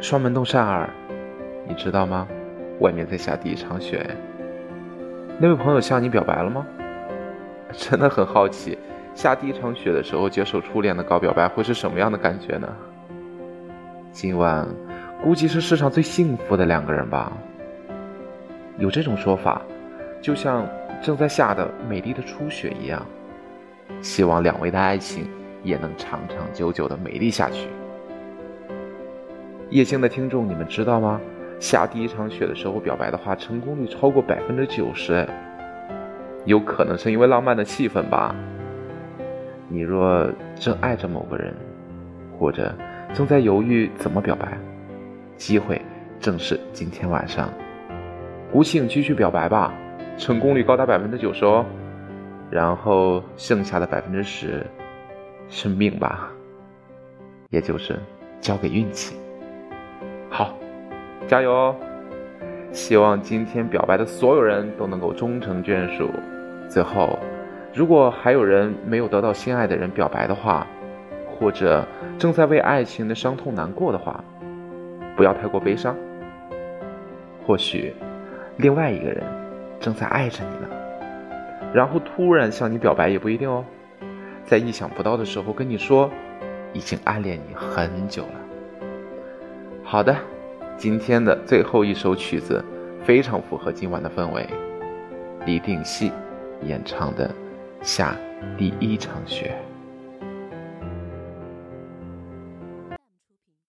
双门洞扇儿，你知道吗？外面在下第一场雪。那位朋友向你表白了吗？真的很好奇，下第一场雪的时候接受初恋的告表白会是什么样的感觉呢？今晚估计是世上最幸福的两个人吧。有这种说法，就像正在下的美丽的初雪一样。希望两位的爱情也能长长久久的美丽下去。夜星的听众，你们知道吗？下第一场雪的时候表白的话，成功率超过百分之九十。有可能是因为浪漫的气氛吧。你若正爱着某个人，或者正在犹豫怎么表白，机会正是今天晚上。鼓起勇气去表白吧，成功率高达百分之九十哦。然后剩下的百分之十，是命吧，也就是交给运气。好，加油哦！希望今天表白的所有人都能够终成眷属。最后，如果还有人没有得到心爱的人表白的话，或者正在为爱情的伤痛难过的话，不要太过悲伤。或许，另外一个人正在爱着你呢，然后突然向你表白也不一定哦。在意想不到的时候跟你说，已经暗恋你很久了。好的，今天的最后一首曲子非常符合今晚的氛围，李定西演唱的《下第一场雪》。